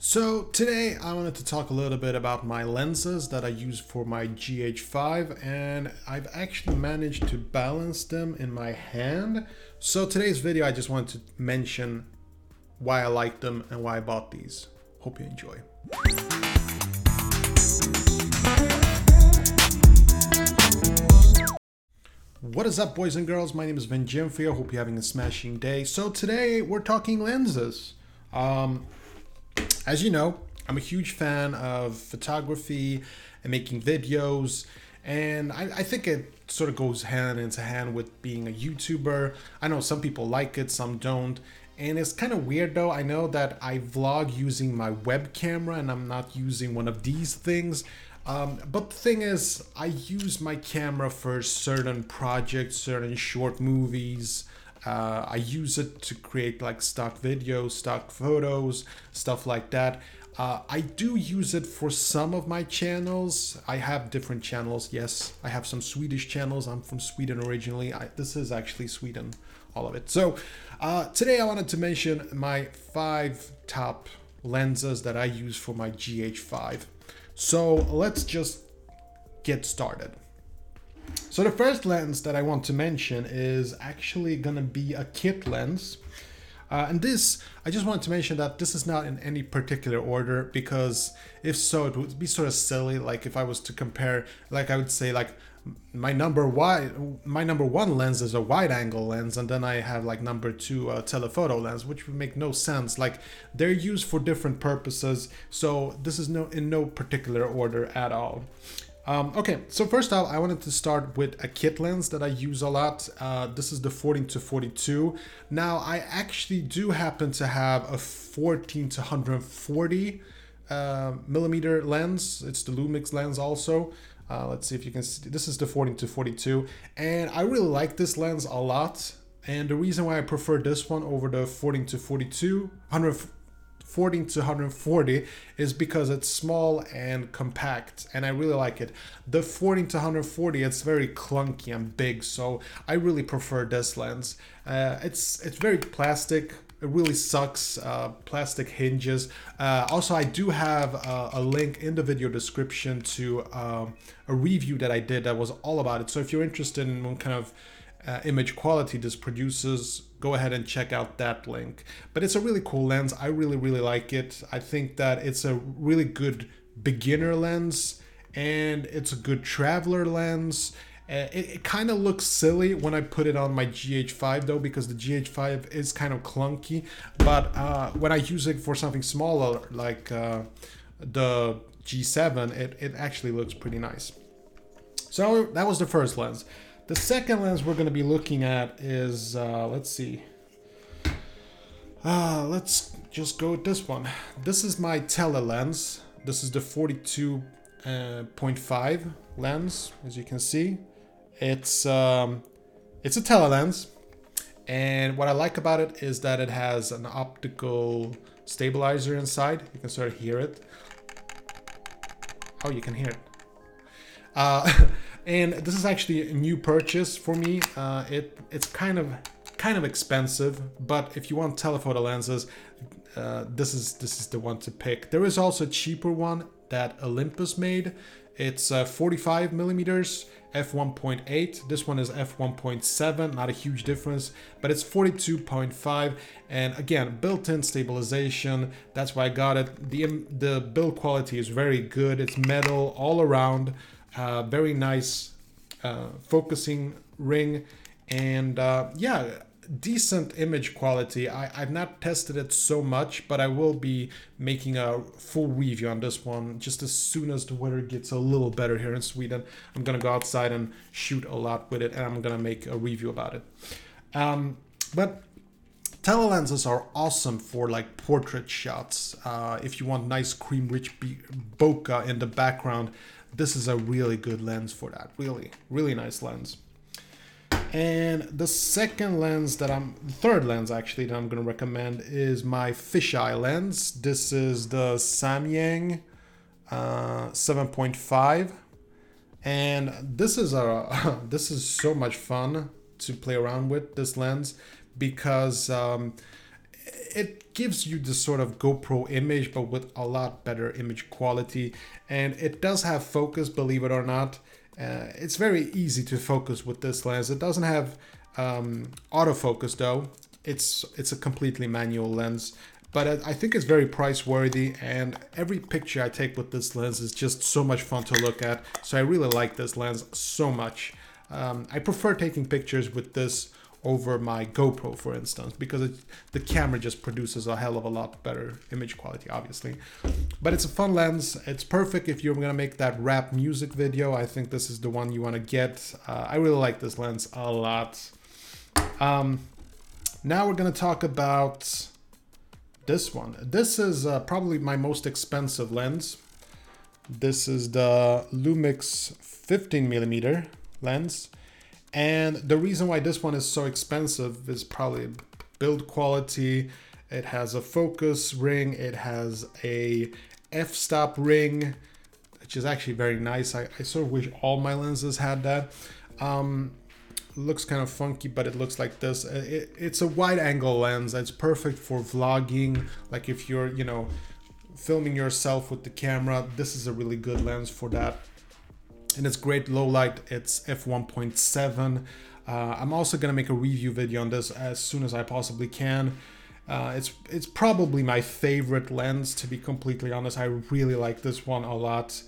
So today I wanted to talk a little bit about my lenses that I use for my GH5 and I've actually managed to balance them in my hand. So today's video I just wanted to mention why I like them and why I bought these. Hope you enjoy. What is up boys and girls, my name is Vin Jimfio, hope you're having a smashing day. So today we're talking lenses. Um, as you know, I'm a huge fan of photography and making videos, and I, I, think it sort of goes hand into hand with being a YouTuber. I know some people like it, some don't. And it's kind of weird though. I know that I vlog using my web camera and I'm not using one of these things. Um, but the thing is, I use my camera for certain projects, certain short movies, uh, I use it to create like stock videos, stock photos, stuff like that. Uh, I do use it for some of my channels. I have different channels. Yes, I have some Swedish channels. I'm from Sweden originally. I, this is actually Sweden, all of it. So uh, today I wanted to mention my five top lenses that I use for my GH5. So let's just get started. So the first lens that I want to mention is actually gonna be a kit lens. Uh, and this, I just wanted to mention that this is not in any particular order because if so, it would be sort of silly. Like if I was to compare, like I would say like my number wide, my number one lens is a wide angle lens, and then I have like number two a telephoto lens, which would make no sense. Like they're used for different purposes, so this is no in no particular order at all. Um, okay, so first off, I wanted to start with a kit lens that I use a lot. Uh, this is the 14 to 42. Now, I actually do happen to have a 14 to 140 uh, millimeter lens. It's the Lumix lens also. Uh, let's see if you can see. This is the 14 to 42. And I really like this lens a lot. And the reason why I prefer this one over the 14 to 42, 100, 14 to 140 is because it's small and compact and I really like it. The 14 to 140 it's very clunky and big so I really prefer this lens. Uh, it's it's very plastic it really sucks uh, plastic hinges uh, also i do have uh, a link in the video description to um, a review that i did that was all about it so if you're interested in kind of uh, image quality this produces go ahead and check out that link. But it's a really cool lens. I really, really like it. I think that it's a really good beginner lens and it's a good traveler lens. Uh, it, it kind of looks silly when I put it on my GH5 though, because the GH5 is kind of clunky. But uh, when I use it for something smaller, like uh, the G7, it, it actually looks pretty nice. So that was the first lens. The second lens we're going to be looking at is, uh, let's see. Uh, let's just go with this one. This is my tele lens. This is the 42.5 uh, lens, as you can see. It's um, it's a tele lens, and what I like about it is that it has an optical stabilizer inside. You can sort of hear it. Oh, you can hear it. Uh, and this is actually a new purchase for me. Uh, it it's kind of kind of expensive, but if you want telephoto lenses, uh, this is this is the one to pick. There is also a cheaper one that Olympus made. It's uh, 45 millimeters f1.8. This one is f1.7, not a huge difference, but it's 42.5. And again, built-in stabilization. That's why I got it. The the build quality is very good. It's metal all around. Uh, very nice uh, focusing ring and uh, yeah decent image quality. I, i've not tested it so much but i will be making a full review on this one just as soon as the weather gets a little better here in sweden. I'm gonna go outside and shoot a lot with it and i'm gonna make a review about it. Um, but Telelenses are awesome for like portrait shots. Uh, if you want nice cream rich bokeh in the background, this is a really good lens for that. Really, really nice lens. And the second lens that I'm, the third lens actually that I'm gonna recommend is my fisheye lens. This is the Samyang uh, 7.5, and this is a this is so much fun to play around with this lens because um, it gives you this sort of GoPro image, but with a lot better image quality. And it does have focus, believe it or not. Uh, it's very easy to focus with this lens. It doesn't have um, autofocus though. It's it's a completely manual lens, but I think it's very price worthy. And every picture I take with this lens is just so much fun to look at. So I really like this lens so much. Um, I prefer taking pictures with this over my GoPro, for instance, because it, the camera just produces a hell of a lot better image quality, obviously. But it's a fun lens. It's perfect if you're gonna make that rap music video. I think this is the one you wanna get. Uh, I really like this lens a lot. Um, now we're gonna talk about this one. This is uh, probably my most expensive lens. This is the Lumix 15 millimeter lens. And the reason why this one is so expensive is probably build quality. It has a focus ring. It has a f-stop ring, which is actually very nice. I, I sort of wish all my lenses had that. Um, looks kind of funky, but it looks like this. Uh, it, it's a wide angle lens. It's perfect for vlogging. Like if you're, you know, filming yourself with the camera, this is a really good lens for that and it's great low light. It's f1.7. Uh, I'm also gonna make a review video on this as soon as I possibly can. Uh, it's it's probably my favorite lens to be completely honest. I really like this one a lot.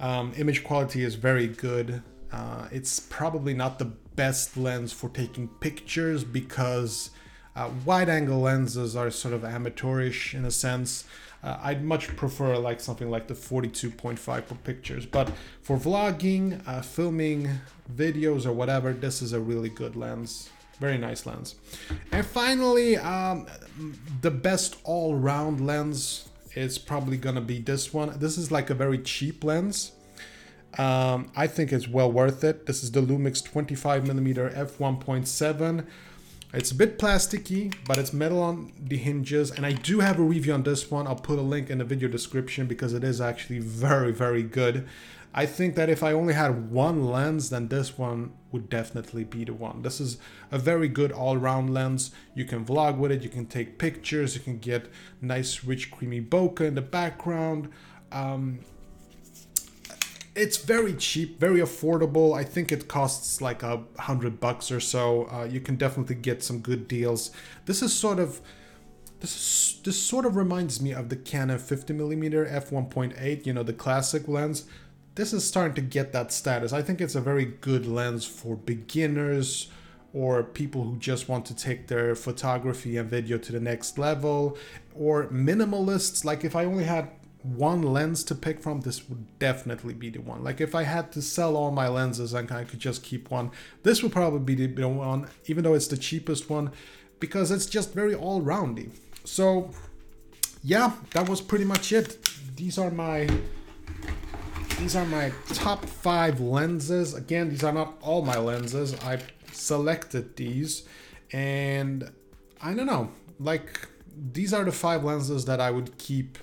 Um, image quality is very good. Uh, it's probably not the best lens for taking pictures because uh, wide angle lenses are sort of amateurish in a sense. Uh, I'd much prefer like something like the 42.5 for pictures, but for vlogging, uh, filming videos or whatever, this is a really good lens. Very nice lens. And finally, um, the best all-round lens is probably gonna be this one. This is like a very cheap lens. Um, I think it's well worth it. This is the Lumix 25mm f1.7. It's a bit plasticky, but it's metal on the hinges. And I do have a review on this one. I'll put a link in the video description because it is actually very, very good. I think that if I only had one lens, then this one would definitely be the one. This is a very good all-round lens. You can vlog with it, you can take pictures, you can get nice, rich, creamy bokeh in the background. Um, it's very cheap, very affordable. I think it costs like a hundred bucks or so. Uh, you can definitely get some good deals. This is sort of this is, this sort of reminds me of the Canon 50mm f1.8. You know the classic lens. This is starting to get that status. I think it's a very good lens for beginners or people who just want to take their photography and video to the next level or minimalists like if i only had one lens to pick from, this would definitely be the one. Like if I had to sell all my lenses and I could just keep one, this would probably be the one, even though it's the cheapest one, because it's just very all-roundy. So yeah, that was pretty much it. These are my these are my top five lenses. Again, these are not all my lenses. I selected these and I don't know, like these are the five lenses that I would keep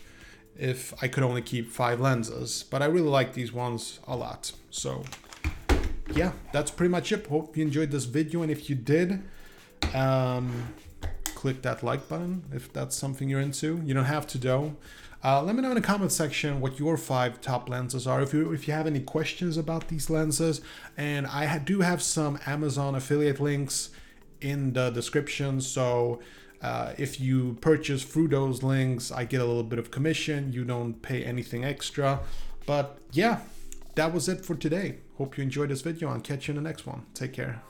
if I could only keep five lenses, but I really like these ones a lot. So yeah, that's pretty much it. Hope you enjoyed this video, and if you did, um, click that like button if that's something you're into. You don't have to though. Uh, let me know in the comment section what your five top lenses are. If you if you have any questions about these lenses, and I do have some Amazon affiliate links in the description, so uh, if you purchase through those links, I get a little bit of commission. You don't pay anything extra. But yeah, that was it for today. Hope you enjoyed this video and catch you in the next one. Take care.